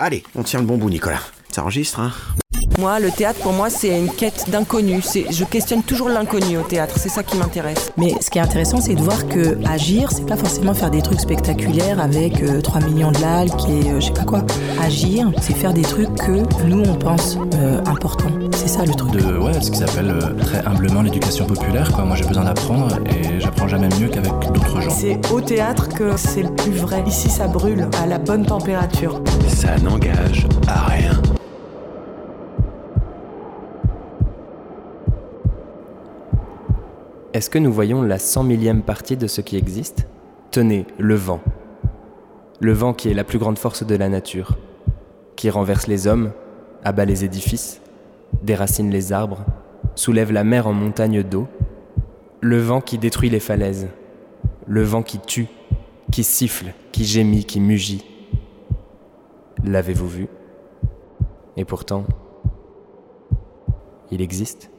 Allez, on tient le bon bout, Nicolas. Ça enregistre, hein Moi, le théâtre, pour moi, c'est une quête d'inconnu. C'est- Je questionne toujours l'inconnu au théâtre. C'est ça qui m'intéresse. Mais ce qui est intéressant, c'est de voir que agir, c'est pas forcément faire des trucs spectaculaires avec euh, 3 millions de likes et euh, je sais pas quoi. Agir, c'est faire des trucs que nous, on pense euh, importants. C'est ça le truc. de ouais, ce qu'ils appellent euh, très humblement l'éducation populaire. Quoi. Moi, j'ai besoin d'apprendre et j'apprends jamais mieux qu'avec d'autres gens. C'est au théâtre que c'est le plus vrai. Ici, ça brûle à la bonne température. Ça n'engage à rien. Est-ce que nous voyons la cent millième partie de ce qui existe? Tenez, le vent. Le vent qui est la plus grande force de la nature, qui renverse les hommes, abat les édifices, déracine les arbres, soulève la mer en montagne d'eau. Le vent qui détruit les falaises. Le vent qui tue, qui siffle, qui gémit, qui mugit. L'avez-vous vu? Et pourtant, il existe.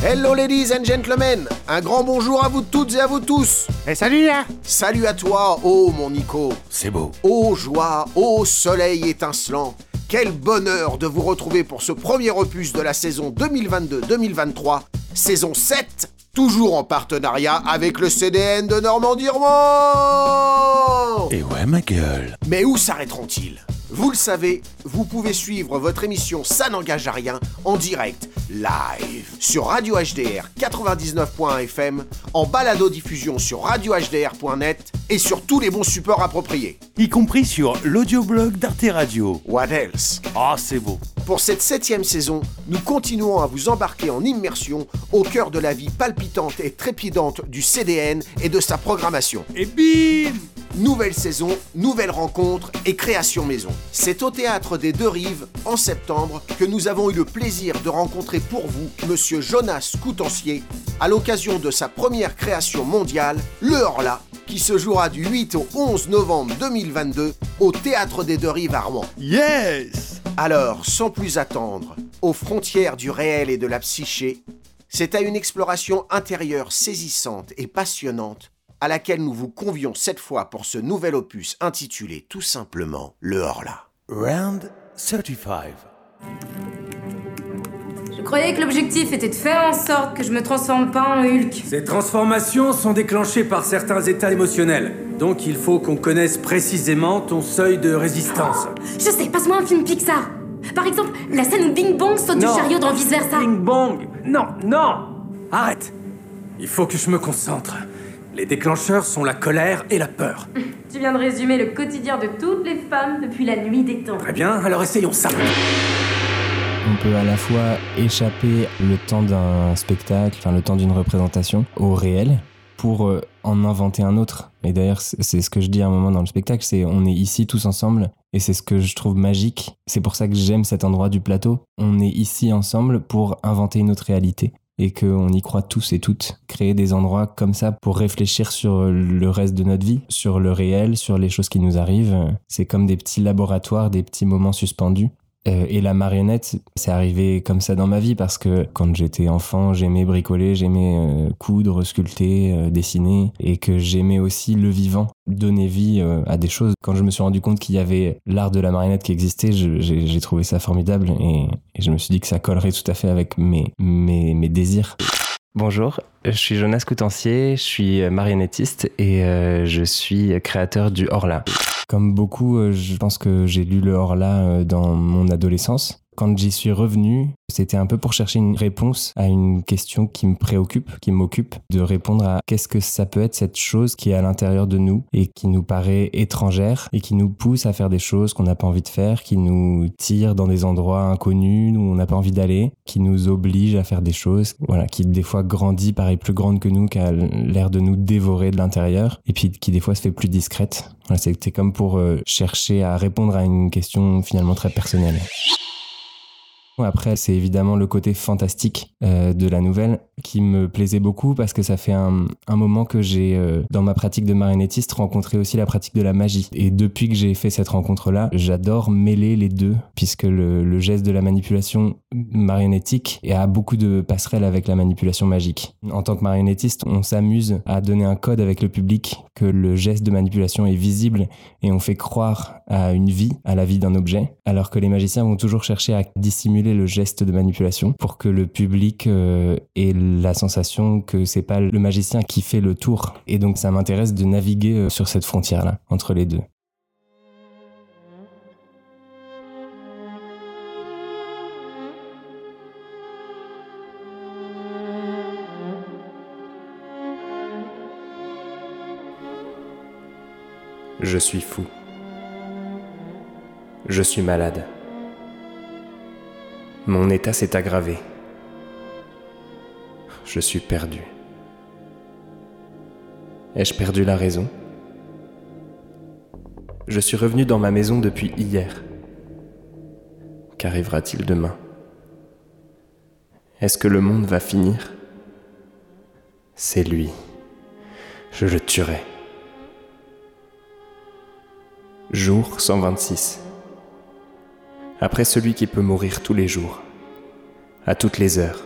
Hello ladies and gentlemen. Un grand bonjour à vous toutes et à vous tous. Et salut là Salut à toi, oh mon Nico. C'est beau. Ô joie, ô soleil étincelant. Quel bonheur de vous retrouver pour ce premier opus de la saison 2022-2023, saison 7, toujours en partenariat avec le CDN de Normandie Roman Et ouais, ma gueule. Mais où s'arrêteront-ils? Vous le savez, vous pouvez suivre votre émission Ça n'engage à rien en direct, live, sur Radio HDR 99.1 FM, en balado-diffusion sur radiohdr.net et sur tous les bons supports appropriés. Y compris sur l'audioblog d'Arte Radio. What else? Ah, c'est beau. Pour cette septième saison, nous continuons à vous embarquer en immersion au cœur de la vie palpitante et trépidante du CDN et de sa programmation. Et bim Nouvelle saison, nouvelle rencontre et création maison. C'est au théâtre des Deux Rives, en septembre, que nous avons eu le plaisir de rencontrer pour vous Monsieur Jonas Coutancier, à l'occasion de sa première création mondiale, Le Horla, qui se jouera du 8 au 11 novembre 2022 au théâtre des Deux Rives à Rouen. Yes Alors, sans plus attendre, aux frontières du réel et de la psyché, c'est à une exploration intérieure saisissante et passionnante à laquelle nous vous convions cette fois pour ce nouvel opus intitulé tout simplement Le Horla. Round 35. Je croyais que l'objectif était de faire en sorte que je me transforme pas en Hulk. Ces transformations sont déclenchées par certains états émotionnels. Donc il faut qu'on connaisse précisément ton seuil de résistance. Je sais, passe-moi un film Pixar. Par exemple, la scène où Bing Bong saute Non. du chariot dans Vice Versa. Bing bong Non, non Arrête Il faut que je me concentre. Les déclencheurs sont la colère et la peur. Tu viens de résumer le quotidien de toutes les femmes depuis la nuit des temps. Très bien, alors essayons ça. On peut à la fois échapper le temps d'un spectacle, enfin le temps d'une représentation, au réel, pour euh, en inventer un autre. Et d'ailleurs, c'est ce que je dis à un moment dans le spectacle, c'est on est ici tous ensemble, et c'est ce que je trouve magique. C'est pour ça que j'aime cet endroit du plateau. On est ici ensemble pour inventer une autre réalité. Et qu'on y croit tous et toutes. Créer des endroits comme ça pour réfléchir sur le reste de notre vie, sur le réel, sur les choses qui nous arrivent. C'est comme des petits laboratoires, des petits moments suspendus. Euh, et la marionnette, c'est arrivé comme ça dans ma vie parce que quand j'étais enfant, j'aimais bricoler, j'aimais euh, coudre, sculpter, euh, dessiner et que j'aimais aussi le vivant, donner vie à des choses. Quand je me suis rendu compte qu'il y avait l'art de la marionnette qui existait, j'ai trouvé ça formidable et, je me suis dit que ça collerait tout à fait avec mes, mes, désirs. Bonjour, je suis Jonas Coutancier, je suis marionnettiste et je suis créateur du Horla. Comme beaucoup, euh, je pense que j'ai lu le Horla euh, dans mon adolescence. Quand j'y suis revenu, c'était un peu pour chercher une réponse à une question qui me préoccupe, qui m'occupe, de répondre à qu'est-ce que ça peut être cette chose qui est à l'intérieur de nous et qui nous paraît étrangère et qui nous pousse à faire des choses qu'on n'a pas envie de faire, qui nous tire dans des endroits inconnus où on n'a pas envie d'aller, qui nous oblige à faire des choses, voilà, qui des fois grandit, paraît plus grande que nous, qui a l'air de nous dévorer de l'intérieur et puis qui des fois se fait plus discrète. Voilà, C'était comme pour euh, chercher à répondre à une question finalement très personnelle. Après, c'est évidemment le côté fantastique euh, de la nouvelle qui me plaisait beaucoup parce que ça fait un, moment que j'ai, euh, dans ma pratique de marionnettiste, rencontré aussi la pratique de la magie. Et depuis que j'ai fait cette rencontre-là, j'adore mêler les deux puisque le, le geste de la manipulation marionnettique a beaucoup de passerelles avec la manipulation magique. En tant que marionnettiste, on s'amuse à donner un code avec le public que le geste de manipulation est visible et on fait croire à une vie, à la vie d'un objet, alors que les magiciens vont toujours chercher à dissimuler le geste de manipulation pour que le public euh, ait la sensation que c'est pas le magicien qui fait le tour. Et donc ça m'intéresse de naviguer euh, sur cette frontière-là, entre les deux. Je suis fou. Je suis malade. Mon état s'est aggravé. Je suis perdu. Ai-je perdu la raison? Je suis revenu dans ma maison depuis hier. Qu'arrivera-t-il demain? Est-ce que le monde va finir? C'est lui. Je le tuerai. Jour 126. Après celui qui peut mourir tous les jours, à toutes les heures,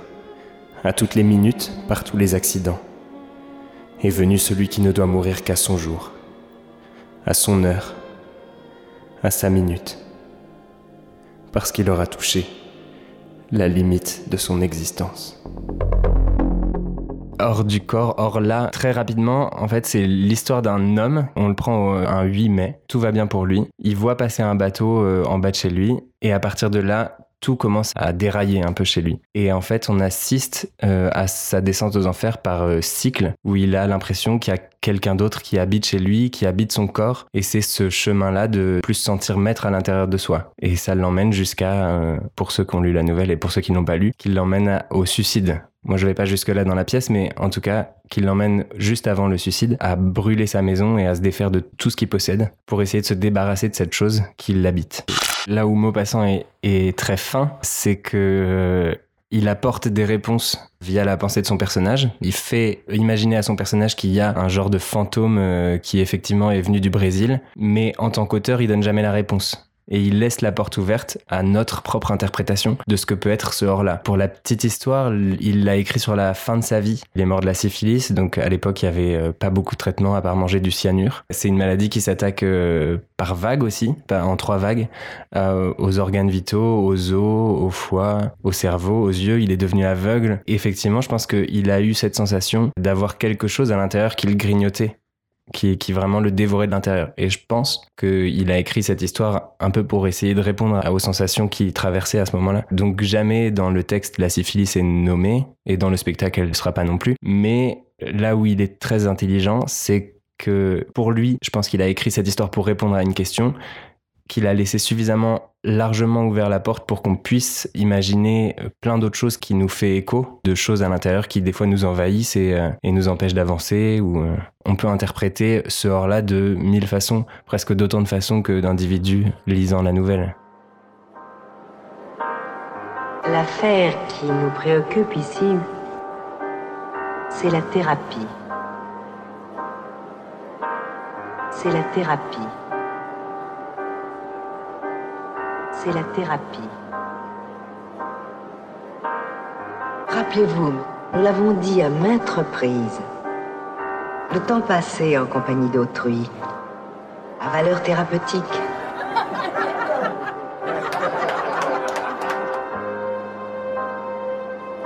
à toutes les minutes, par tous les accidents, est venu celui qui ne doit mourir qu'à son jour, à son heure, à sa minute, parce qu'il aura touché la limite de son existence hors du corps, hors là. Très rapidement, en fait, c'est l'histoire d'un homme. On le prend un 8 mai. Tout va bien pour lui. Il voit passer un bateau euh, en bas de chez lui. Et à partir de là, tout commence à dérailler un peu chez lui. Et en fait, on assiste euh, à sa descente aux enfers par euh, cycle, où il a l'impression qu'il y a quelqu'un d'autre qui habite chez lui, qui habite son corps. Et c'est ce chemin-là de plus se sentir maître à l'intérieur de soi. Et ça l'emmène jusqu'à, pour ceux qui ont lu la nouvelle et pour ceux qui n'ont pas lu, qu'il l'emmène au suicide. Moi, je vais pas jusque-là dans la pièce, mais en tout cas, qu'il l'emmène juste avant le suicide à brûler sa maison et à se défaire de tout ce qu'il possède pour essayer de se débarrasser de cette chose qui l'habite. Là où Maupassant est, est très fin, c'est que euh, il apporte des réponses via la pensée de son personnage. Il fait imaginer à son personnage qu'il y a un genre de fantôme euh, qui effectivement est venu du Brésil, mais en tant qu'auteur, il donne jamais la réponse et il laisse la porte ouverte à notre propre interprétation de ce que peut être ce hors-là. Pour la petite histoire, il l'a écrit sur la fin de sa vie. Il est mort de la syphilis, donc à l'époque il y avait euh, pas beaucoup de traitements à part manger du cyanure. C'est une maladie qui s'attaque euh, par vagues aussi, en trois vagues, euh, aux organes vitaux, aux os, au foie, au cerveau, aux yeux. Il est devenu aveugle. effectivement, je pense qu'il a eu cette sensation d'avoir quelque chose à l'intérieur qui le grignotait qui, vraiment le dévorait de l'intérieur. Et je pense qu'il a écrit cette histoire un peu pour essayer de répondre aux sensations qu'il traversait à ce moment-là. Donc jamais dans le texte la syphilis est nommée, et dans le spectacle elle ne sera pas non plus. Mais là où il est très intelligent, c'est que pour lui, je pense qu'il a écrit cette histoire pour répondre à une question qu'il a laissé suffisamment largement ouvert la porte pour qu'on puisse imaginer euh, plein d'autres choses qui nous fait écho, de choses à l'intérieur qui des fois nous envahissent et, euh, nous empêchent d'avancer. Ou euh, on peut interpréter ce hors-là de mille façons, presque d'autant de façons que d'individus lisant la nouvelle. L'affaire qui nous préoccupe ici, c'est la thérapie. C'est la thérapie. C'est la thérapie. Rappelez-vous, nous l'avons dit à maintes reprises, le temps passé en compagnie d'autrui a valeur thérapeutique.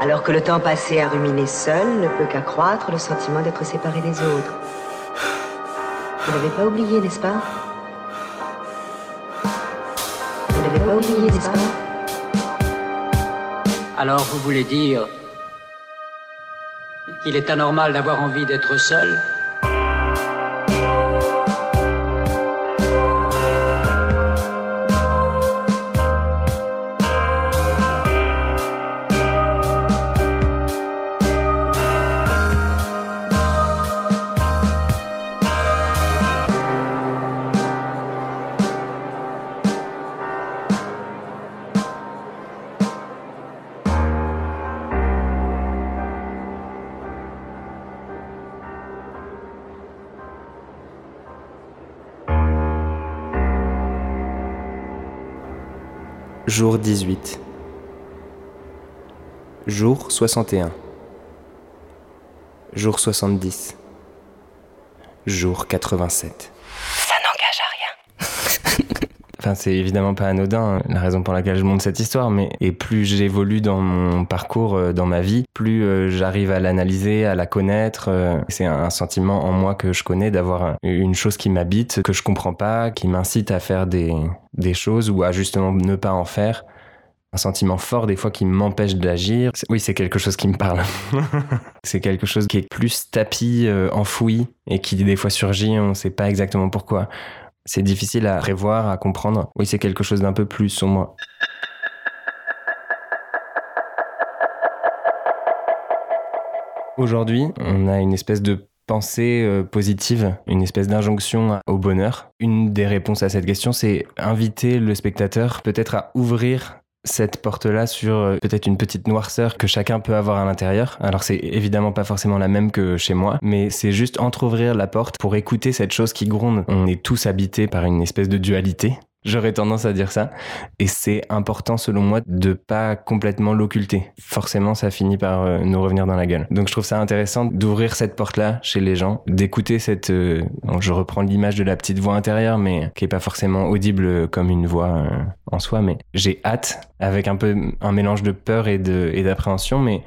Alors que le temps passé à ruminer seul ne peut qu'accroître le sentiment d'être séparé des autres. Vous n'avez pas oublié, n'est-ce pas? Alors vous voulez dire qu'il est anormal d'avoir envie d'être seul Jour 18. Jour 61. Jour 70. Jour 87. Ça n'engage à rien. C'est évidemment pas anodin, hein, la raison pour laquelle je monte cette histoire, mais et plus j'évolue dans mon parcours, euh, dans ma vie, plus euh, j'arrive à l'analyser, à la connaître. euh, c'est un sentiment en moi que je connais d'avoir un- une chose qui m'habite, que je comprends pas, qui m'incite à faire des, des choses ou à justement ne pas en faire. Un sentiment fort des fois qui m'empêche d'agir. Oui, c'est quelque chose qui me parle. c'est quelque chose qui est plus tapis, enfoui, et qui des fois surgit, on sait pas exactement pourquoi. C'est difficile à prévoir, à comprendre. Oui, c'est quelque chose d'un peu plus moi. Aujourd'hui, on a une espèce de pensée euh, positive, une espèce d'injonction au bonheur. Une des réponses à cette question, c'est inviter le spectateur peut-être à ouvrir cette porte-là sur euh, peut-être une petite noirceur que chacun peut avoir à l'intérieur. Alors c'est évidemment pas forcément la même que chez moi, mais c'est juste entrouvrir la porte pour écouter cette chose qui gronde. On est tous habités par une espèce de dualité. J'aurais tendance à dire ça. Et c'est important, selon moi, de pas complètement l'occulter. Forcément, ça finit par euh, nous revenir dans la gueule. Donc, je trouve ça intéressant d'ouvrir cette porte-là chez les gens, d'écouter cette. euh, je reprends l'image de la petite voix intérieure, mais qui est pas forcément audible comme une voix euh, en soi. Mais j'ai hâte, avec un peu un mélange de peur et de et d'appréhension, mais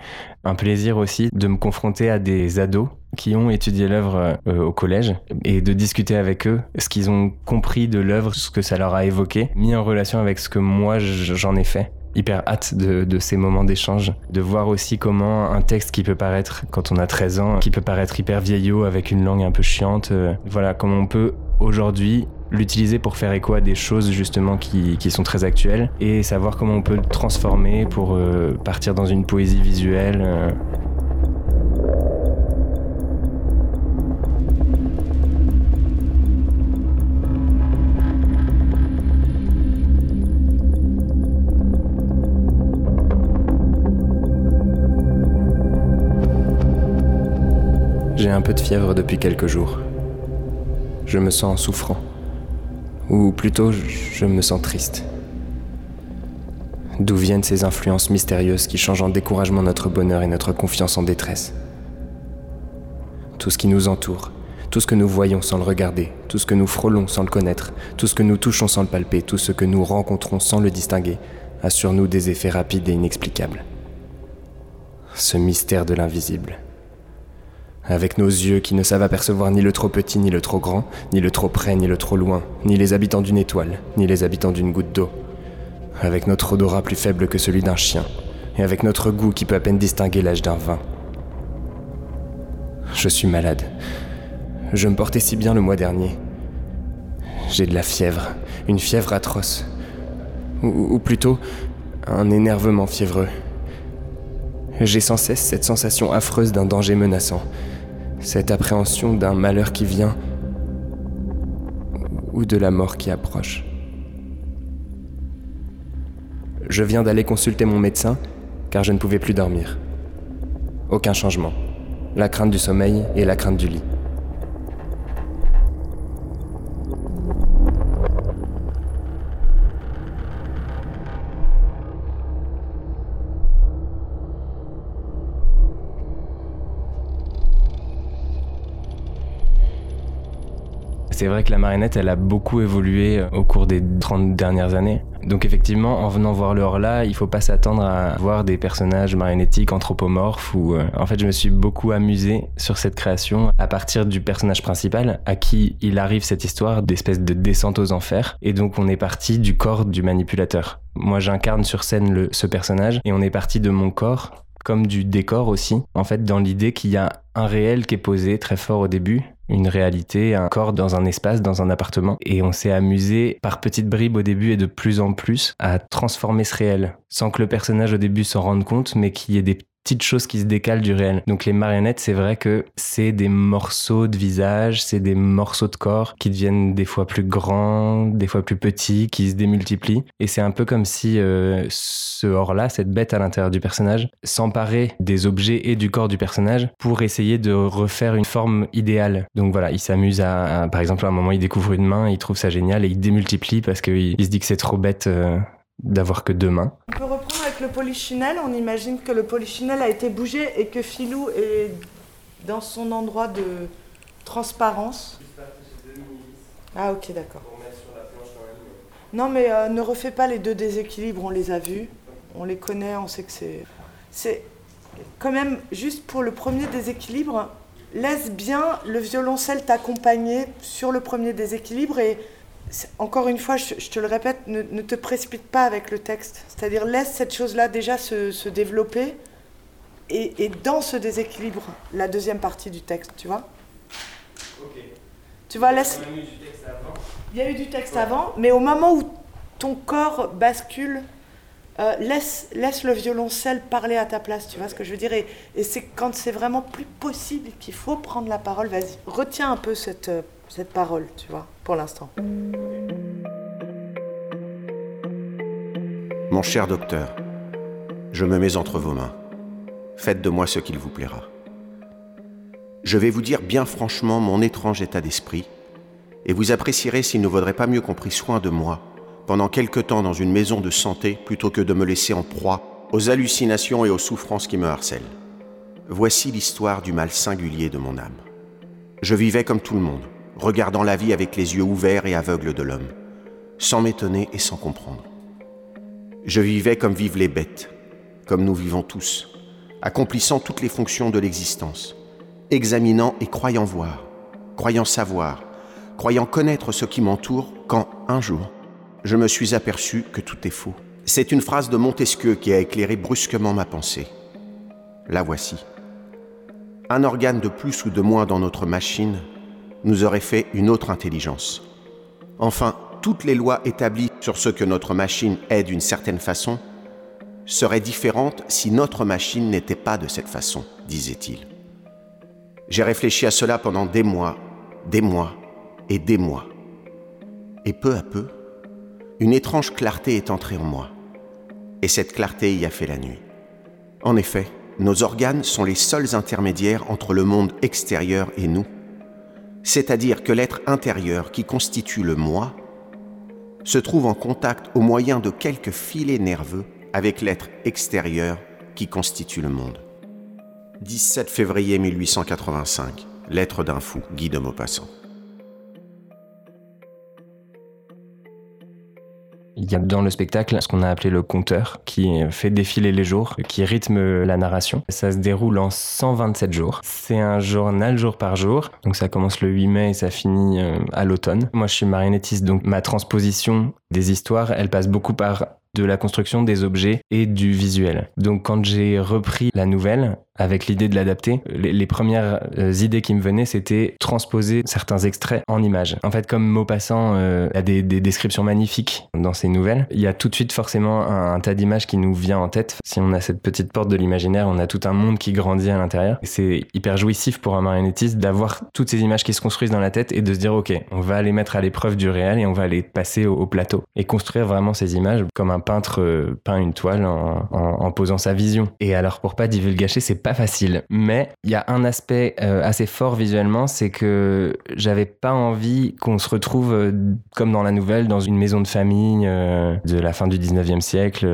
un plaisir aussi de me confronter à des ados qui ont étudié l'œuvre euh, au collège et de discuter avec eux ce qu'ils ont compris de l'œuvre, ce que ça leur a évoqué, mis en relation avec ce que moi j'en ai fait. Hyper hâte de, ces moments d'échange, de voir aussi comment un texte qui peut paraître, quand on a 13 ans, qui peut paraître hyper vieillot avec une langue un peu chiante, euh, voilà, comment on peut aujourd'hui l'utiliser pour faire écho à des choses justement qui, sont très actuelles et savoir comment on peut le transformer pour euh, partir dans une poésie visuelle. J'ai un peu de fièvre depuis quelques jours. Je me sens souffrant. Ou plutôt, je me sens triste. D'où viennent ces influences mystérieuses qui changent en découragement notre bonheur et notre confiance en détresse? Tout ce qui nous entoure, tout ce que nous voyons sans le regarder, tout ce que nous frôlons sans le connaître, tout ce que nous touchons sans le palper, tout ce que nous rencontrons sans le distinguer, a sur nous des effets rapides et inexplicables. Ce mystère de l'invisible. Avec nos yeux qui ne savent apercevoir ni le trop petit ni le trop grand, ni le trop près ni le trop loin, ni les habitants d'une étoile, ni les habitants d'une goutte d'eau. Avec notre odorat plus faible que celui d'un chien, et avec notre goût qui peut à peine distinguer l'âge d'un vin. Je suis malade. Je me portais si bien le mois dernier. J'ai de la fièvre, une fièvre atroce. Ou, plutôt, un énervement fiévreux. J'ai sans cesse cette sensation affreuse d'un danger menaçant, cette appréhension d'un malheur qui vient ou de la mort qui approche. Je viens d'aller consulter mon médecin car je ne pouvais plus dormir. Aucun changement. La crainte du sommeil et la crainte du lit. C'est vrai que la marionnette, elle a beaucoup évolué au cours des 30 dernières années. Donc effectivement, en venant voir le hors-là, il faut pas s'attendre à voir des personnages marionnettiques anthropomorphes ou euh, en fait, je me suis beaucoup amusé sur cette création à partir du personnage principal à qui il arrive cette histoire d'espèce de descente aux enfers et donc on est parti du corps du manipulateur. Moi, j'incarne sur scène ce personnage et on est parti de mon corps comme du décor aussi, en fait, dans l'idée qu'il y a un réel qui est posé très fort au début, une réalité, un corps dans un espace, dans un appartement. Et on s'est amusé par petites bribes au début et de plus en plus à transformer ce réel, sans que le personnage au début s'en rende compte, mais qu'il y ait des petites choses qui se décalent du réel. Donc les marionnettes, c'est vrai que c'est des morceaux de visage, c'est des morceaux de corps qui deviennent des fois plus grands, des fois plus petits, qui se démultiplient. Et c'est un peu comme si euh, ce hors-là, cette bête à l'intérieur du personnage, s'emparait des objets et du corps du personnage pour essayer de refaire une forme idéale. Donc voilà, il s'amuse à, par exemple, à un moment, il découvre une main, il trouve ça génial et il démultiplie parce qu'il il se dit que c'est trop bête. euh, d'avoir que deux mains. On peut le polichinelle. On imagine que le polichinelle a été bougé et que Filou est dans son endroit de transparence. Ah ok d'accord. Non mais euh, ne refais pas les deux déséquilibres, on les a vus, on les connaît, on sait que c'est... C'est quand même juste pour le premier déséquilibre, laisse bien le violoncelle t'accompagner sur le premier déséquilibre et encore une fois, je, te le répète, ne, te précipite pas avec le texte. C'est-à-dire laisse cette chose-là déjà se, développer et, et, dans ce déséquilibre, la deuxième partie du texte, tu vois. Ok. Tu vois, laisse... Il y a eu du texte avant, mais au moment où ton corps bascule, euh, laisse, laisse le violoncelle parler à ta place, tu vois ce que je veux dire? Et, c'est quand c'est vraiment plus possible qu'il faut prendre la parole, vas-y, retiens un peu cette, euh, cette parole, tu vois, l'instant. Mon cher docteur, je me mets entre vos mains. Faites de moi ce qu'il vous plaira. Je vais vous dire bien franchement mon étrange état d'esprit et vous apprécierez s'il ne vaudrait pas mieux qu'on prit soin de moi pendant quelque temps dans une maison de santé plutôt que de me laisser en proie aux hallucinations et aux souffrances qui me harcèlent. Voici l'histoire du mal singulier de mon âme. Je vivais comme tout le monde, regardant la vie avec les yeux ouverts et aveugles de l'homme, sans m'étonner et sans comprendre. Je vivais comme vivent les bêtes, comme nous vivons tous, accomplissant toutes les fonctions de l'existence, examinant et croyant voir, croyant savoir, croyant connaître ce qui m'entoure, quand, un jour, je me suis aperçu que tout est faux. C'est une phrase de Montesquieu qui a éclairé brusquement ma pensée. La voici. Un organe de plus ou de moins dans notre machine nous aurait fait une autre intelligence. Enfin, toutes les lois établies sur ce que notre machine est d'une certaine façon seraient différentes si notre machine n'était pas de cette façon, disait-il. J'ai réfléchi à cela pendant des mois, des mois, et des mois. Et peu à peu, une étrange clarté est entrée en moi. Et cette clarté y a fait la nuit. En effet, nos organes sont les seuls intermédiaires entre le monde extérieur et nous. C'est-à-dire que l'être intérieur qui constitue le moi se trouve en contact au moyen de quelques filets nerveux avec l'être extérieur qui constitue le monde. 17 février 1885. Lettre d'un fou, Guy de Maupassant. Il y a dans le spectacle ce qu'on a appelé le compteur, qui fait défiler les jours, qui rythme la narration. Ça se déroule en 127 jours. C'est un journal jour par jour. Donc ça commence le 8 mai et ça finit euh, à l'automne. Moi, je suis marionnettiste, donc ma transposition des histoires, elle passe beaucoup par de la construction des objets et du visuel. Donc quand j'ai repris la nouvelle, avec l'idée de l'adapter, les, premières euh, idées qui me venaient, c'était transposer certains extraits en images. En fait, comme Maupassant euh, a des, descriptions magnifiques dans ses nouvelles, il y a tout de suite forcément un, tas d'images qui nous vient en tête. Si on a cette petite porte de l'imaginaire, on a tout un monde qui grandit à l'intérieur. C'est hyper jouissif pour un marionnettiste d'avoir toutes ces images qui se construisent dans la tête et de se dire, OK, on va les mettre à l'épreuve du réel et on va les passer au, plateau et construire vraiment ces images comme un peintre euh, peint une toile en, en posant sa vision. Et alors, pour pas divulgacher, c'est pas facile. Mais il y a un aspect euh, assez fort visuellement, c'est que j'avais pas envie qu'on se retrouve euh, comme dans la nouvelle, dans une maison de famille euh, de la fin du 19e siècle.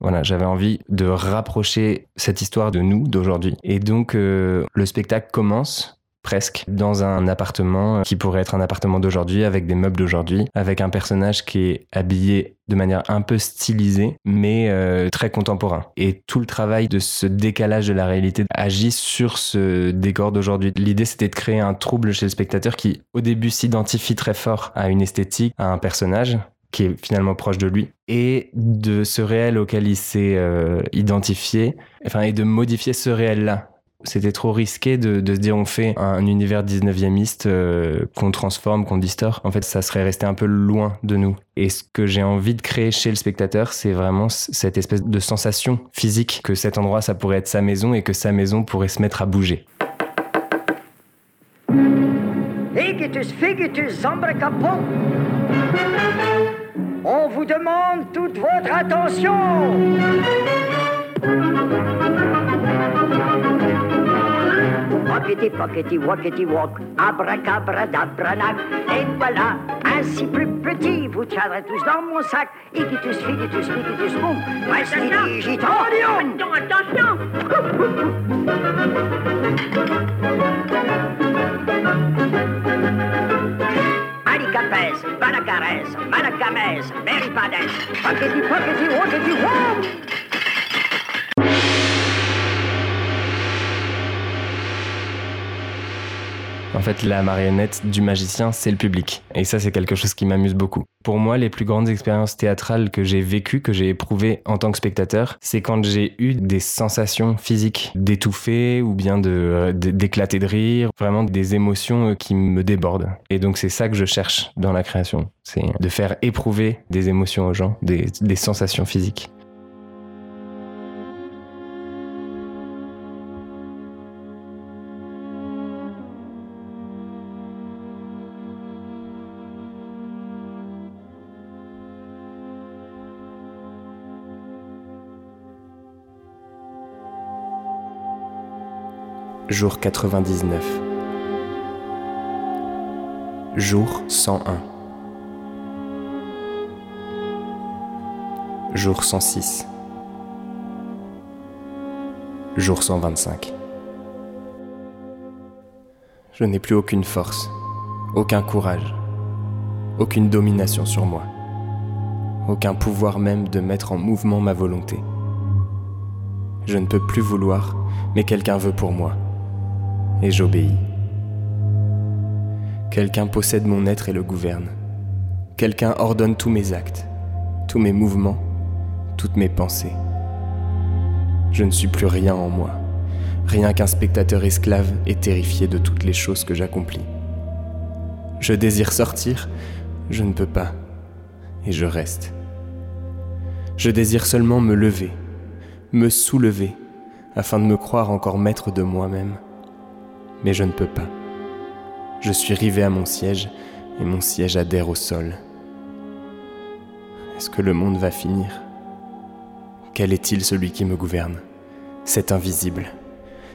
voilà, j'avais envie de rapprocher cette histoire de nous, d'aujourd'hui. Et donc, le spectacle commence presque dans un appartement qui pourrait être un appartement d'aujourd'hui avec des meubles d'aujourd'hui, avec un personnage qui est habillé de manière un peu stylisée mais euh, très contemporain. Et tout le travail de ce décalage de la réalité agit sur ce décor d'aujourd'hui. L'idée c'était de créer un trouble chez le spectateur qui au début s'identifie très fort à une esthétique, à un personnage qui est finalement proche de lui, et de ce réel auquel il s'est euh, identifié, enfin, et de modifier ce réel-là c'était trop risqué de, se dire on fait un univers 19e euh, qu'on transforme, qu'on distord. En fait, ça serait resté un peu loin de nous. Et ce que j'ai envie de créer chez le spectateur, c'est vraiment cette espèce de sensation physique que cet endroit, ça pourrait être sa maison et que sa maison pourrait se mettre à bouger. On vous demande toute votre attention. Rockety pockety walkety walk, abracabradabranach. Et voilà, ainsi plus petit, vous tiendrez tous dans mon sac. Igitus, figitus, figitus, boum. Voici digitonium. Attention, Alicapes, Banacares, Manacames, Meripades, Pockety pockety walkety walk. En fait, la marionnette du magicien, c'est le public. Et ça, c'est quelque chose qui m'amuse beaucoup. Pour moi, les plus grandes expériences théâtrales que j'ai vécues, que j'ai éprouvées en tant que spectateur, c'est quand j'ai eu des sensations physiques d'étouffer ou bien euh, d'éclater de rire, vraiment des émotions euh, qui me débordent. Et donc, c'est ça que je cherche dans la création. C'est de faire éprouver des émotions aux gens, des sensations physiques. Jour 99. Jour 101. Jour 106. Jour 125. Je n'ai plus aucune force, aucun courage, aucune domination sur moi, aucun pouvoir même de mettre en mouvement ma volonté. Je ne peux plus vouloir, mais quelqu'un veut pour moi et j'obéis. Quelqu'un possède mon être et le gouverne. Quelqu'un ordonne tous mes actes, tous mes mouvements, toutes mes pensées. Je ne suis plus rien en moi, rien qu'un spectateur esclave et terrifié de toutes les choses que j'accomplis. Je désire sortir, je ne peux pas, et je reste. Je désire seulement me lever, me soulever, afin de me croire encore maître de moi-même mais je ne peux pas. Je suis rivé à mon siège et mon siège adhère au sol. Est-ce que le monde va finir? Quel est-il celui qui me gouverne? Cet invisible,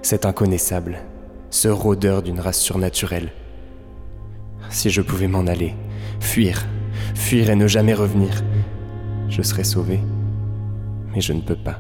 cet inconnaissable, ce rôdeur d'une race surnaturelle? Si je pouvais m'en aller, fuir, fuir et ne jamais revenir, je serais sauvé, mais je ne peux pas.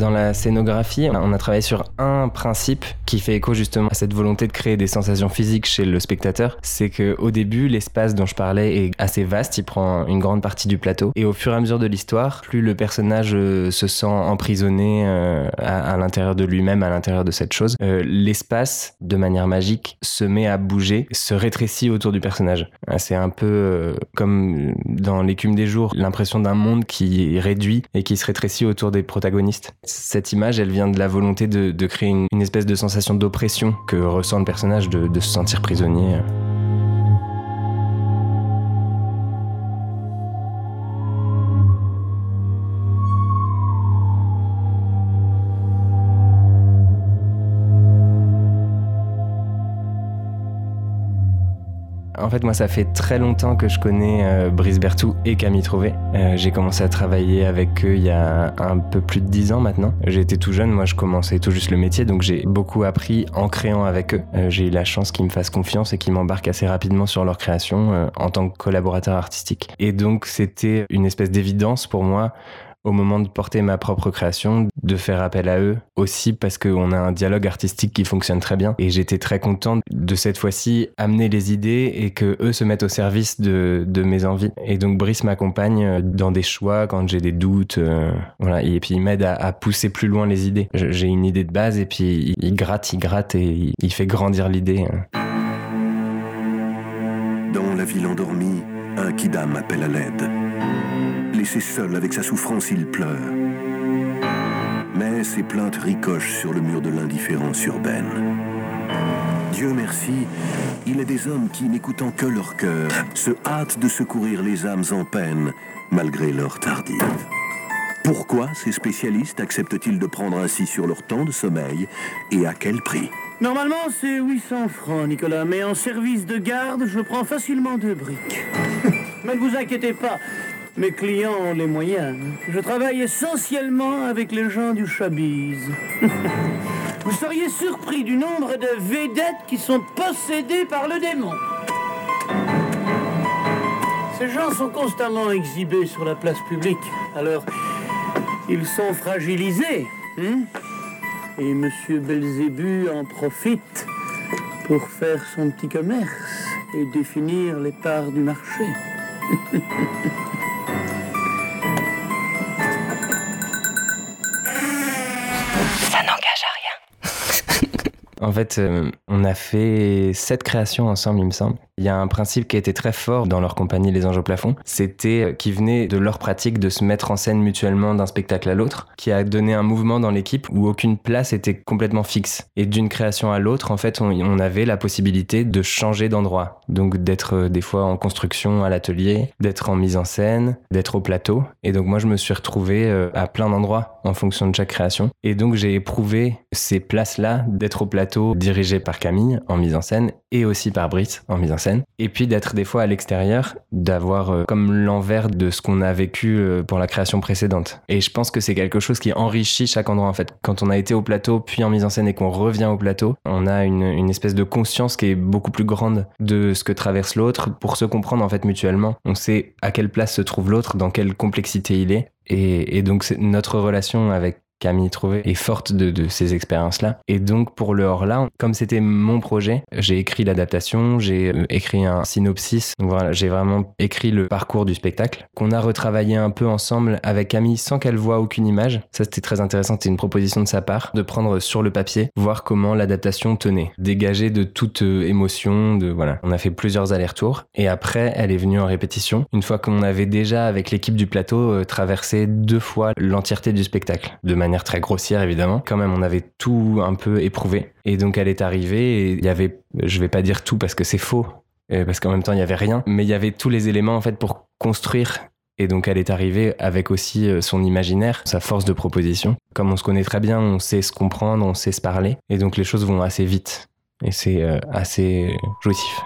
Dans la scénographie, on a travaillé sur un principe qui fait écho justement à cette volonté de créer des sensations physiques chez le spectateur. C'est que au début, l'espace dont je parlais est assez vaste, il prend une grande partie du plateau. Et au fur et à mesure de l'histoire, plus le personnage euh, se sent emprisonné euh, à, à l'intérieur de lui-même, à l'intérieur de cette chose, euh, l'espace, de manière magique, se met à bouger, se rétrécit autour du personnage. C'est un peu comme dans l'écume des jours, l'impression d'un monde qui réduit et qui se rétrécit autour des protagonistes. Cette image, elle vient de la volonté de, créer une, espèce de sensation d'oppression que ressent le personnage de se sentir prisonnier. En fait, moi, ça fait très longtemps que je connais euh, Brice Bertou et Camille Trouvé. Euh, j'ai commencé à travailler avec eux il y a un peu plus de dix ans maintenant. J'étais tout jeune, moi, je commençais tout juste le métier, donc j'ai beaucoup appris en créant avec eux. Euh, j'ai eu la chance qu'ils me fassent confiance et qu'ils m'embarquent assez rapidement sur leur création en tant que collaborateur artistique. Et donc, c'était une espèce d'évidence pour moi au moment de porter ma propre création, de faire appel à eux aussi parce qu'on a un dialogue artistique qui fonctionne très bien. Et j'étais très content de cette fois-ci amener les idées et que eux se mettent au service de, mes envies. Et donc Brice m'accompagne dans des choix quand j'ai des doutes, euh, voilà. Et puis il m'aide à, pousser plus loin les idées. J'ai une idée de base et puis il, gratte, il gratte et il, fait grandir l'idée. Dans la ville endormie, un kidam appelle à l'aide. Laissé seul avec sa souffrance, il pleure. Mais ses plaintes ricochent sur le mur de l'indifférence urbaine. Dieu merci, il est des hommes qui, n'écoutant que leur cœur, se hâtent de secourir les âmes en peine, malgré leur tardive. Pourquoi ces spécialistes acceptent-ils de prendre ainsi sur leur temps de sommeil et à quel prix? Normalement, c'est 800 francs, Nicolas, mais en service de garde, je prends facilement deux briques. mais ne vous inquiétez pas, Mes clients ont les moyens. Je travaille essentiellement avec les gens du showbiz. Vous seriez surpris du nombre de vedettes qui sont possédées par le démon. Ces gens sont constamment exhibés sur la place publique. Alors, ils sont fragilisés. hein Et Monsieur Belzébu en profite pour faire son petit commerce et définir les parts du marché. En fait, euh, on a fait sept créations ensemble, il me semble. Il y a un principe qui était très fort dans leur compagnie Les Anges au plafond, c'était euh, qui venait de leur pratique de se mettre en scène mutuellement d'un spectacle à l'autre, qui a donné un mouvement dans l'équipe où aucune place était complètement fixe. Et d'une création à l'autre, en fait, on, avait la possibilité de changer d'endroit. Donc d'être euh, des fois en construction à l'atelier, d'être en mise en scène, d'être au plateau. Et donc moi, je me suis retrouvé à plein d'endroits en fonction de chaque création. Et donc j'ai éprouvé ces places-là d'être au plateau dirigé par Camille en mise en scène et aussi par Brice en mise en scène. Et puis d'être des fois à l'extérieur, d'avoir euh, comme l'envers de ce qu'on a vécu euh, pour la création précédente. Et je pense que c'est quelque chose qui enrichit chaque endroit en fait. Quand on a été au plateau puis en mise en scène et qu'on revient au plateau, on a une, une espèce de conscience qui est beaucoup plus grande de ce que traverse l'autre pour se comprendre en fait mutuellement. On sait à quelle place se trouve l'autre, dans quelle complexité il est. Et, et donc notre relation avec Camille Trouvé est forte de, de ces expériences-là. Et donc pour le hors-là, comme c'était mon projet, j'ai écrit l'adaptation, j'ai euh, écrit un synopsis. Voilà, j'ai vraiment écrit le parcours du spectacle qu'on a retravaillé un peu ensemble avec Camille sans qu'elle voie aucune image. Ça c'était très intéressant, c'était une proposition de sa part de prendre sur le papier, voir comment l'adaptation tenait, dégager de toute euh, émotion, de voilà. On a fait plusieurs allers-retours et après elle est venue en répétition. Une fois qu'on avait déjà avec l'équipe du plateau euh, traversé deux fois l'entièreté du spectacle, de manière très grossière évidemment. Quand même, on avait tout un peu éprouvé et donc elle est arrivée et il y avait, je vais pas dire tout parce que c'est faux, euh, parce qu'en même temps il y avait rien, mais il y avait tous les éléments en fait pour construire et donc elle est arrivée avec aussi euh, son imaginaire, sa force de proposition. Comme on se connaît très bien, on sait se comprendre, on sait se parler. Et donc les choses vont assez vite. Et c'est euh, assez jouissif.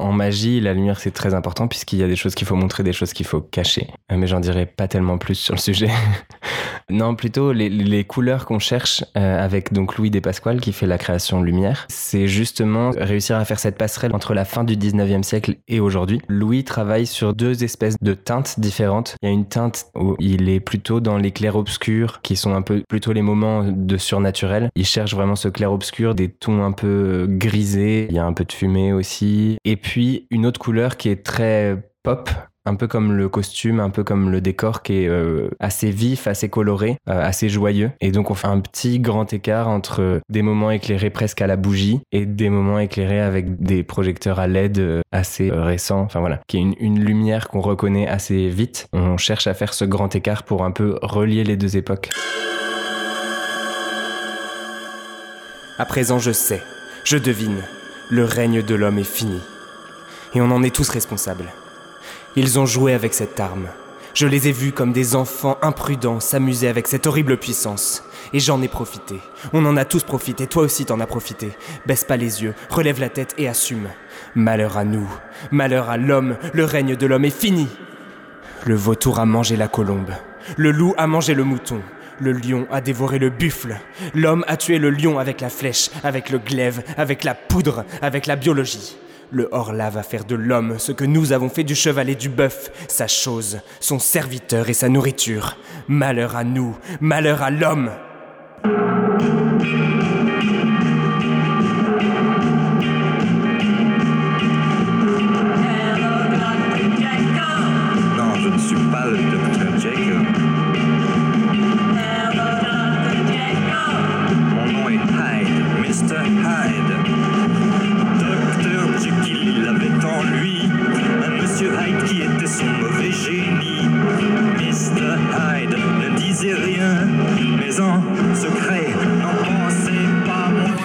En magie, la lumière c'est très important puisqu'il y a des choses qu'il faut montrer, des choses qu'il faut cacher. Euh, Mais j'en dirai pas tellement plus sur le sujet. non, plutôt les, les couleurs qu'on cherche euh, avec donc Louis Despasquale qui fait la création lumière, c'est justement réussir à faire cette passerelle entre la fin du 19e siècle et aujourd'hui. Louis travaille sur deux espèces de teintes différentes. Il y a une teinte où il est plutôt dans les clairs-obscurs qui sont un peu plutôt les moments de surnaturel. Il cherche vraiment ce clair-obscur, des tons un peu grisés. Il y a un peu de fumée aussi. Et puis une autre couleur qui est très pop, un peu comme le costume, un peu comme le décor qui est euh, assez vif, assez coloré, euh, assez joyeux. Et donc on fait un petit grand écart entre des moments éclairés presque à la bougie et des moments éclairés avec des projecteurs à LED euh, assez euh, récents. Enfin voilà, qui est une, une lumière qu'on reconnaît assez vite. On cherche à faire ce grand écart pour un peu relier les deux époques. À présent, je sais, je devine, le règne de l'homme est fini. Et on en est tous responsables. Ils ont joué avec cette arme. Je les ai vus comme des enfants imprudents s'amuser avec cette horrible puissance. Et j'en ai profité. On en a tous profité, toi aussi t'en as profité. Baisse pas les yeux, relève la tête et assume. Malheur à nous, malheur à l'homme, le règne de l'homme est fini. Le vautour a mangé la colombe, le loup a mangé le mouton, le lion a dévoré le buffle, l'homme a tué le lion avec la flèche, avec le glaive, avec la poudre, avec la biologie. Le hors-là va faire de l'homme ce que nous avons fait du cheval et du bœuf, sa chose, son serviteur et sa nourriture. Malheur à nous, malheur à l'homme. Rien, mais en secret n'en pensait pas moins.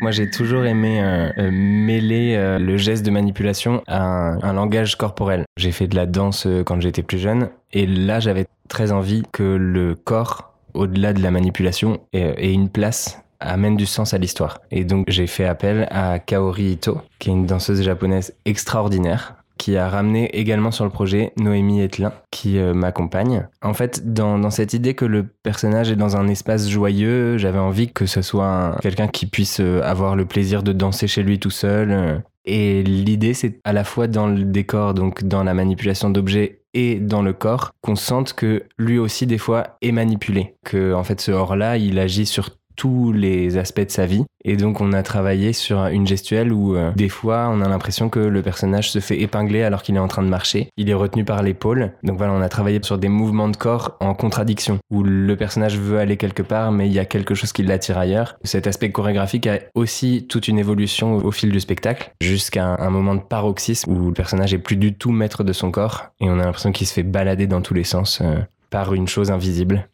Moi, j'ai toujours aimé euh, euh, mêler euh, le geste de manipulation à un, langage corporel. J'ai fait de la danse quand j'étais plus jeune, et là, j'avais très envie que le corps au-delà de la manipulation, et une place amène du sens à l'histoire. Et donc j'ai fait appel à Kaori Ito, qui est une danseuse japonaise extraordinaire, qui a ramené également sur le projet Noémie Etlin, qui euh, m'accompagne. En fait, dans, cette idée que le personnage est dans un espace joyeux, j'avais envie que ce soit quelqu'un qui puisse euh, avoir le plaisir de danser chez lui tout seul. euh. Et l'idée, c'est à la fois dans le décor, donc dans la manipulation d'objets et dans le corps, qu'on sente que lui aussi, des fois, est manipulé. Que, en fait, ce hors-là, il agit sur tous les aspects de sa vie. Et donc on a travaillé sur une gestuelle où euh, des fois on a l'impression que le personnage se fait épingler alors qu'il est en train de marcher. Il est retenu par l'épaule. Donc voilà, on a travaillé sur des mouvements de corps en contradiction où le personnage veut aller quelque part mais il y a quelque chose qui l'attire ailleurs. Cet aspect chorégraphique a aussi toute une évolution au, fil du spectacle jusqu'à un, un moment de paroxysme où le personnage est plus du tout maître de son corps et on a l'impression qu'il se fait balader dans tous les sens euh, par une chose invisible.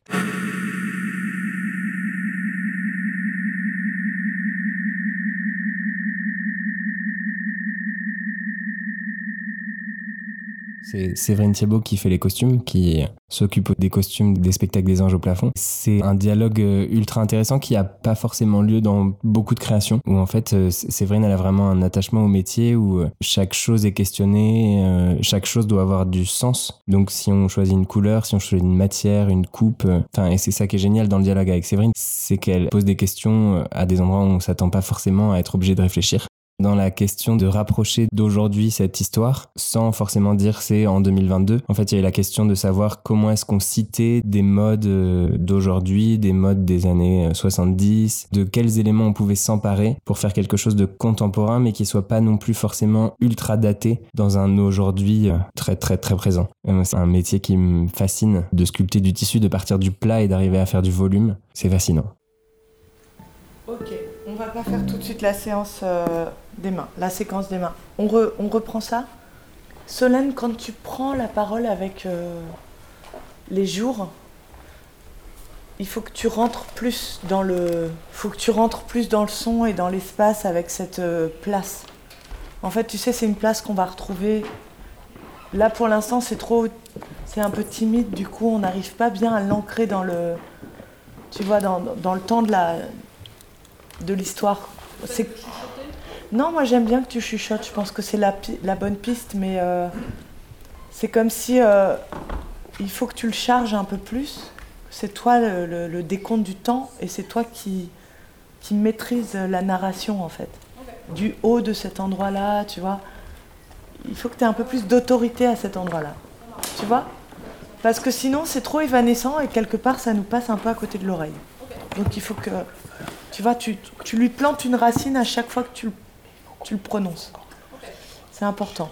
C'est Séverine Thiebaud qui fait les costumes, qui s'occupe des costumes des spectacles des anges au plafond. C'est un dialogue euh, ultra intéressant qui a pas forcément lieu dans beaucoup de créations, où en fait euh, Séverine elle a vraiment un attachement au métier, où euh, chaque chose est questionnée, chaque chose doit avoir du sens. Donc si on choisit une couleur, si on choisit une matière, une coupe, enfin et c'est ça qui est génial dans le dialogue avec Séverine, c'est qu'elle pose des questions à des endroits où on s'attend pas forcément à être obligé de réfléchir dans la question de rapprocher d'aujourd'hui cette histoire sans forcément dire c'est en 2022. En fait, il y a la question de savoir comment est-ce qu'on citait des modes euh, d'aujourd'hui, des modes des années 70, de quels éléments on pouvait s'emparer pour faire quelque chose de contemporain mais qui soit pas non plus forcément ultra daté dans un aujourd'hui euh, très très très présent. Euh, C'est un métier qui me fascine de sculpter du tissu, de partir du plat et d'arriver à faire du volume. C'est fascinant. Ok, va pas faire tout de suite la séance euh, des mains, la séquence des mains. On, re- on reprend ça Solène, quand tu prends la parole avec euh, les jours, il faut que tu rentres plus dans le, faut que tu rentres plus dans le son et dans l'espace avec cette euh, place. En fait, tu sais, c'est une place qu'on va retrouver. Là, pour l'instant, c'est trop, c'est un peu timide. Du coup, on n'arrive pas bien à l'ancrer dans le, tu vois, dans le temps de la, de l'histoire. C'est non, moi j'aime bien que tu chuchotes. Je pense que c'est la, bonne piste, mais euh, c'est comme si euh, il faut que tu le charges un peu plus. C'est toi le, le- le décompte du temps et c'est toi qui, qui maîtrise la narration en fait. Du haut de cet endroit-là, tu vois. Il faut que tu aies un peu plus d'autorité à cet endroit-là. Tu vois? Parce que sinon c'est trop évanescent et quelque part ça nous passe un peu à côté de l'oreille. Donc il faut que, tu vois, tu, tu lui plantes une racine à chaque fois que tu, le- tu le prononces. C'est important.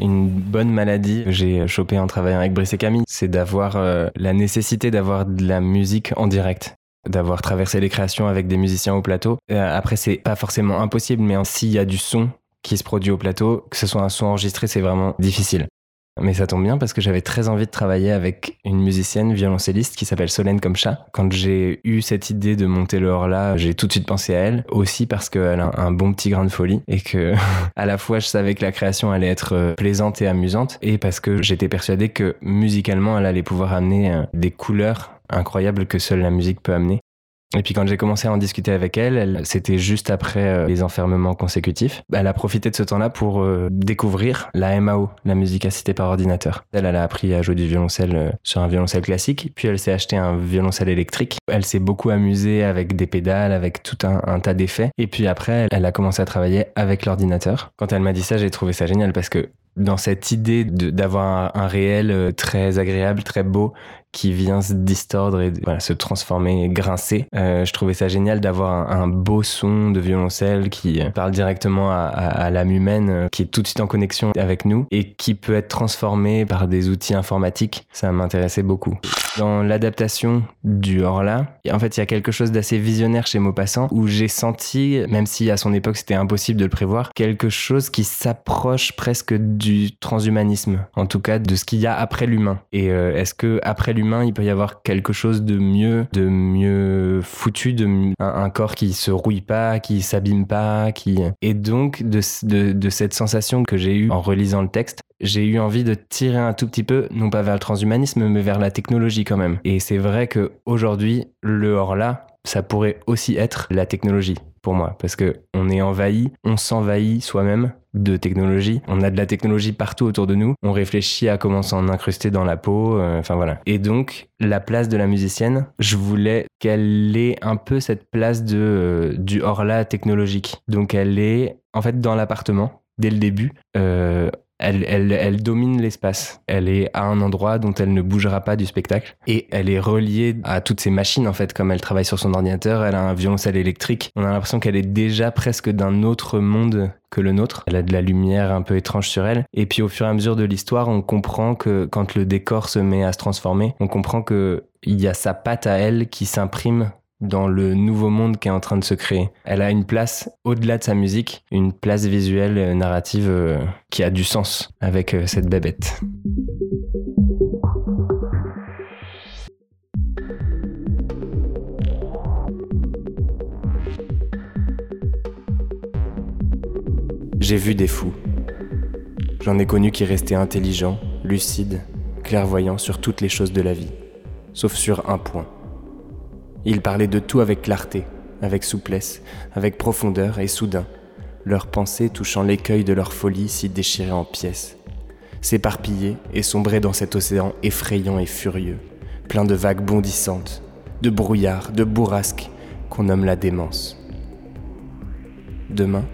Une bonne maladie que j'ai chopée en travaillant avec Brice et Camille, c'est d'avoir euh, la nécessité d'avoir de la musique en direct d'avoir traversé les créations avec des musiciens au plateau. Euh, après, c'est pas forcément impossible, mais s'il y a du son qui se produit au plateau, que ce soit un son enregistré, c'est vraiment difficile. Mais ça tombe bien parce que j'avais très envie de travailler avec une musicienne violoncelliste qui s'appelle Solène comme chat. Quand j'ai eu cette idée de monter le hors-là, j'ai tout de suite pensé à elle. Aussi parce qu'elle a un bon petit grain de folie et que à la fois je savais que la création allait être euh, plaisante et amusante et parce que j'étais persuadé que musicalement elle allait pouvoir amener euh, des couleurs incroyables que seule la musique peut amener. Et puis quand j'ai commencé à en discuter avec elle, elle c'était juste après euh, les enfermements consécutifs. Elle a profité de ce temps-là pour euh, découvrir la MAO, la musique assistée par ordinateur. Elle, elle a appris à jouer du violoncelle euh, sur un violoncelle classique, puis elle s'est acheté un violoncelle électrique. Elle s'est beaucoup amusée avec des pédales, avec tout un, tas d'effets. Et puis après, elle, a commencé à travailler avec l'ordinateur. Quand elle m'a dit ça, j'ai trouvé ça génial parce que dans cette idée d'avoir un, réel très agréable, très beau, qui vient se distordre et se transformer, grincer. Euh, je trouvais ça génial d'avoir un, beau son de violoncelle qui euh, parle directement à, l'âme humaine, euh, qui est tout de suite en connexion avec nous et qui peut être transformé par des outils informatiques. Ça m'intéressait beaucoup. Dans l'adaptation du hors-là, en fait, il y a quelque chose d'assez visionnaire chez Maupassant où j'ai senti, même si à son époque c'était impossible de le prévoir, quelque chose qui s'approche presque du transhumanisme, en tout cas de ce qu'il y a après l'humain. Et est-ce que après l'humain, il peut y avoir quelque chose de mieux, de mieux foutu, de m- un, corps qui se rouille pas, qui s'abîme pas, qui et donc de, de, de cette sensation que j'ai eue en relisant le texte, j'ai eu envie de tirer un tout petit peu, non pas vers le transhumanisme, mais vers la technologie quand même. Et c'est vrai que aujourd'hui, le hors-là, ça pourrait aussi être la technologie pour moi, parce que on est envahi, on s'envahit soi-même de technologie. On a de la technologie partout autour de nous. On réfléchit à comment s'en incruster dans la peau. euh, Enfin voilà. Et donc la place de la musicienne, je voulais qu'elle ait un peu cette place de euh, du hors-là technologique. Donc elle est en fait dans l'appartement dès le début. Euh, elle, domine l'espace. Elle est à un endroit dont elle ne bougera pas du spectacle. Et elle est reliée à toutes ces machines, en fait, comme elle travaille sur son ordinateur. Elle a un violoncelle électrique. On a l'impression qu'elle est déjà presque d'un autre monde que le nôtre. Elle a de la lumière un peu étrange sur elle. Et puis, au fur et à mesure de l'histoire, on comprend que quand le décor se met à se transformer, on comprend que il y a sa patte à elle qui s'imprime dans le nouveau monde qui est en train de se créer. Elle a une place au-delà de sa musique, une place visuelle, euh, narrative euh, qui a du sens avec euh, cette bébête. J'ai vu des fous. J'en ai connu qui restaient intelligents, lucides, clairvoyants sur toutes les choses de la vie, sauf sur un point. Ils parlaient de tout avec clarté, avec souplesse, avec profondeur et soudain, leurs pensées touchant l'écueil de leur folie s'y déchiraient en pièces, s'éparpillaient et sombraient dans cet océan effrayant et furieux, plein de vagues bondissantes, de brouillards, de bourrasques qu'on nomme la démence. Demain,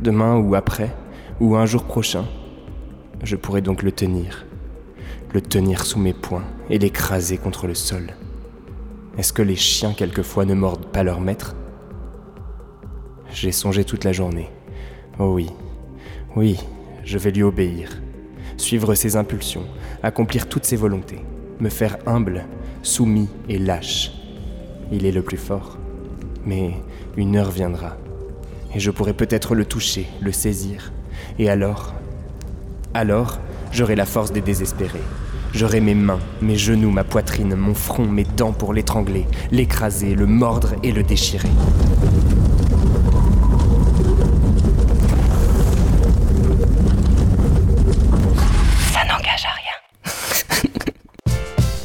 demain ou après, ou un jour prochain, je pourrai donc le tenir, le tenir sous mes poings et l'écraser contre le sol. Est-ce que les chiens quelquefois ne mordent pas leur maître? J'ai songé toute la journée. Oh oui, oui, je vais lui obéir, suivre ses impulsions, accomplir toutes ses volontés, me faire humble, soumis et lâche. Il est le plus fort, mais une heure viendra, et je pourrai peut-être le toucher, le saisir, et alors, alors, j'aurai la force des désespérés. J'aurai mes mains, mes genoux, ma poitrine, mon front, mes dents pour l'étrangler, l'écraser, le mordre et le déchirer. Ça n'engage à rien.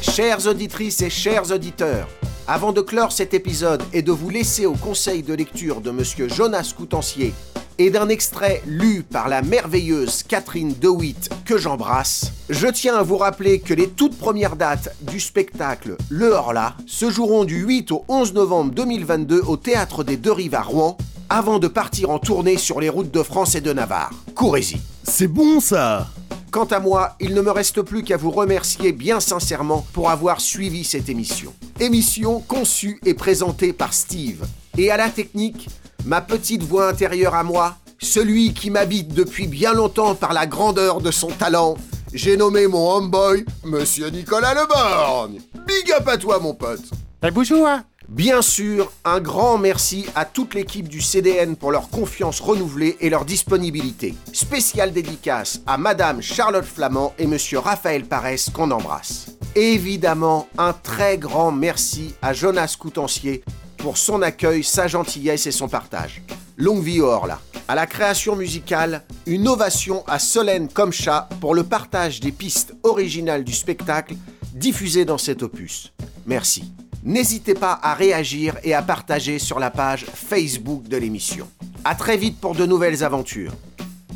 Chères auditrices et chers auditeurs, avant de clore cet épisode et de vous laisser au conseil de lecture de Monsieur Jonas Coutancier et d'un extrait lu par la merveilleuse Catherine DeWitt que j'embrasse, je tiens à vous rappeler que les toutes premières dates du spectacle Le Horla se joueront du 8 au 11 novembre 2022 au Théâtre des Deux Rives à Rouen, avant de partir en tournée sur les routes de France et de Navarre. Courez-y C'est bon ça Quant à moi, il ne me reste plus qu'à vous remercier bien sincèrement pour avoir suivi cette émission. Émission conçue et présentée par Steve. Et à la technique, ma petite voix intérieure à moi, celui qui m'habite depuis bien longtemps par la grandeur de son talent, j'ai nommé mon homeboy Monsieur Nicolas Leborgne. Big up à toi mon pote. Et bonjour Bien sûr, un grand merci à toute l'équipe du CDN pour leur confiance renouvelée et leur disponibilité. Spéciale dédicace à Madame Charlotte Flamand et Monsieur Raphaël Parès qu'on embrasse. Évidemment, un très grand merci à Jonas Coutancier pour son accueil, sa gentillesse et son partage. Longue vie au Horla. À la création musicale, une ovation à Solène Comchat pour le partage des pistes originales du spectacle diffusées dans cet opus. Merci. N'hésitez pas à réagir et à partager sur la page Facebook de l'émission. À très vite pour de nouvelles aventures.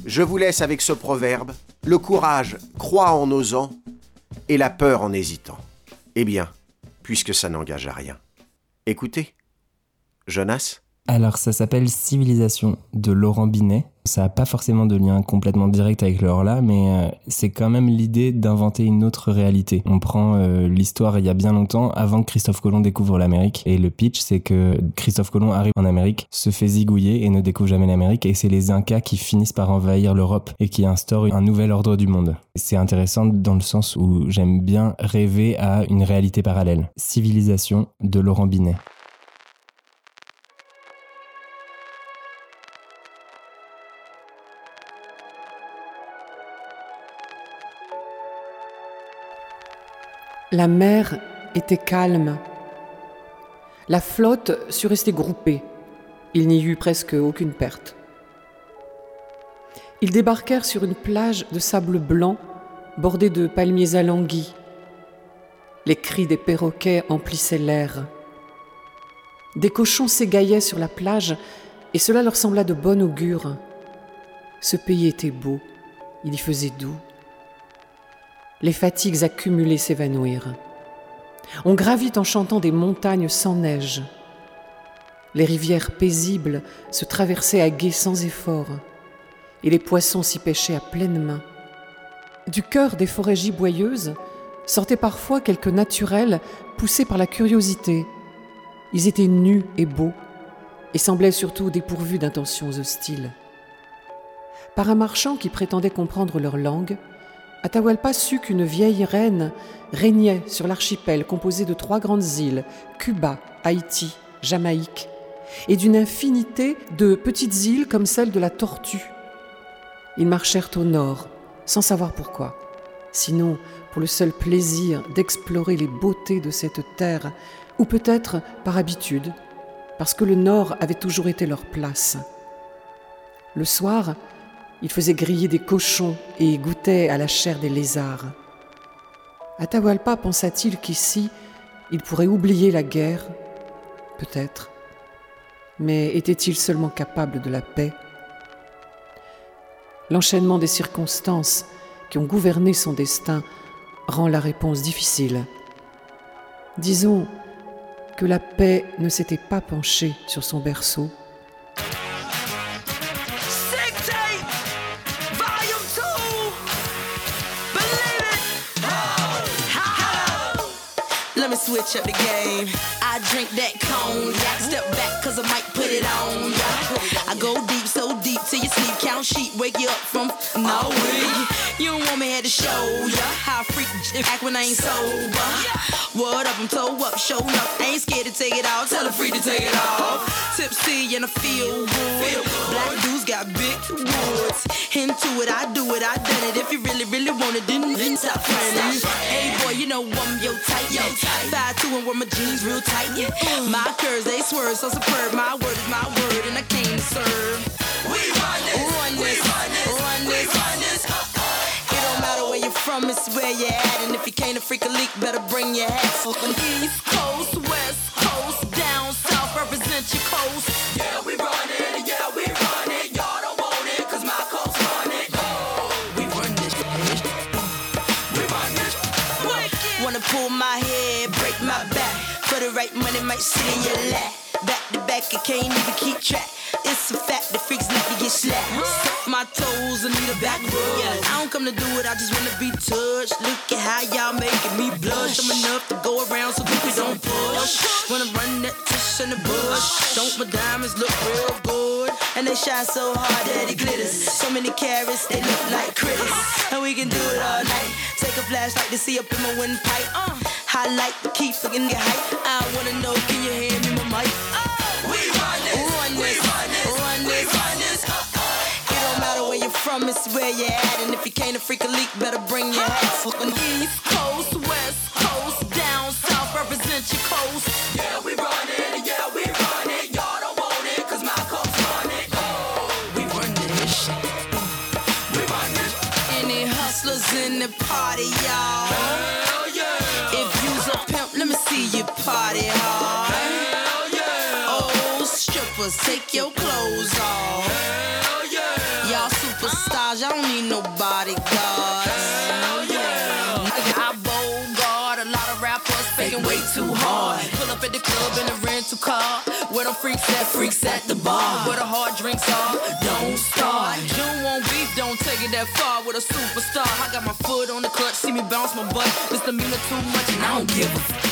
Je vous laisse avec ce proverbe le courage croit en osant et la peur en hésitant. Eh bien, puisque ça n'engage à rien. Écoutez. Jonas? Alors, ça s'appelle Civilisation de Laurent Binet. Ça n'a pas forcément de lien complètement direct avec le hors-là, mais euh, c'est quand même l'idée d'inventer une autre réalité. On prend euh, l'histoire il y a bien longtemps, avant que Christophe Colomb découvre l'Amérique. Et le pitch, c'est que Christophe Colomb arrive en Amérique, se fait zigouiller et ne découvre jamais l'Amérique. Et c'est les Incas qui finissent par envahir l'Europe et qui instaurent un nouvel ordre du monde. C'est intéressant dans le sens où j'aime bien rêver à une réalité parallèle. Civilisation de Laurent Binet. La mer était calme. La flotte sut rester groupée. Il n'y eut presque aucune perte. Ils débarquèrent sur une plage de sable blanc bordée de palmiers alanguis. Les cris des perroquets emplissaient l'air. Des cochons s'égaillaient sur la plage et cela leur sembla de bon augure. Ce pays était beau, il y faisait doux. Les fatigues accumulées s'évanouirent. On gravit en chantant des montagnes sans neige. Les rivières paisibles se traversaient à gué sans effort, et les poissons s'y pêchaient à pleine main. Du cœur des forêts giboyeuses sortaient parfois quelques naturels poussés par la curiosité. Ils étaient nus et beaux, et semblaient surtout dépourvus d'intentions hostiles. Par un marchand qui prétendait comprendre leur langue, Atahualpa sut qu'une vieille reine régnait sur l'archipel composé de trois grandes îles, Cuba, Haïti, Jamaïque, et d'une infinité de petites îles comme celle de la Tortue. Ils marchèrent au nord, sans savoir pourquoi, sinon pour le seul plaisir d'explorer les beautés de cette terre, ou peut-être par habitude, parce que le nord avait toujours été leur place. Le soir, ils faisaient griller des cochons et goûtaient à la chair des lézards. Atahualpa pensa-t-il qu'ici, il pourrait oublier la guerre? Peut-être. Mais était-il seulement capable de la paix? L'enchaînement des circonstances qui ont gouverné son destin rend la réponse difficile. Disons que la paix ne s'était pas penchée sur son berceau. Switch up the game. I drink that cognac. Step back, cause I might put it on ya. I go deep, so deep till you sleep. Count sheep, wake you up from no. You don't want me here to show ya how I freak act when I ain't sober. What up, I'm toe up, show up. Ain't scared to take it off, tell her free to take it off. Tipsy and I feel good. Black dudes got big woods. Into it, I do it, I done it. If you really, really want it, then, stop running. Hey boy, you know I'm yo tight. Yo, Five two and wear my jeans real tight. Yeah. My curves they swerve so superb. My word is my word, and I came to serve. We run this, run this, we run this, run this. Run this. It don't matter where you're from, it's where you're at. And if you can't a freak a leak, better bring your hat. From East Coast, might sit in your lap. Back to back, I can't even keep track. It's a fact, the freaks like to get slapped. My toes and need a back rub. I don't come to do it, I just wanna be touched. Look at how y'all making me blush. I'm enough to go around so people don't push. Wanna run that tush in the bush. Don't my diamonds look real good? And they shine so hard that it glitters. So many carrots, they look like critters. And we can do it all night. Take a flashlight to see up in my windpipe. Uh, highlight, keep looking get hype. I wanna know, can you hear me, my mic? We run this, run this, run this, run this, run this. It don't matter where you're from, it's where you're at. And if you can't a freak a leak, better bring your hat. Fucking the freaks at, freaks at the bar. Where the hard drinks are, don't start. You won't beef, don't take it that far with a superstar. I got my foot on the clutch, see me bounce my butt. This demeanor too much, and I don't give a f-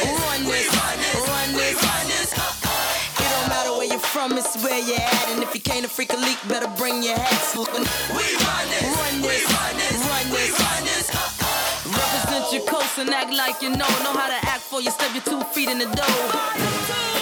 Run this, run run this. It don't matter where you're from, it's where you're at. And if you can't a freak a leak, better bring your hat. We and act like you know. Know how to act for you, step your two feet in the door.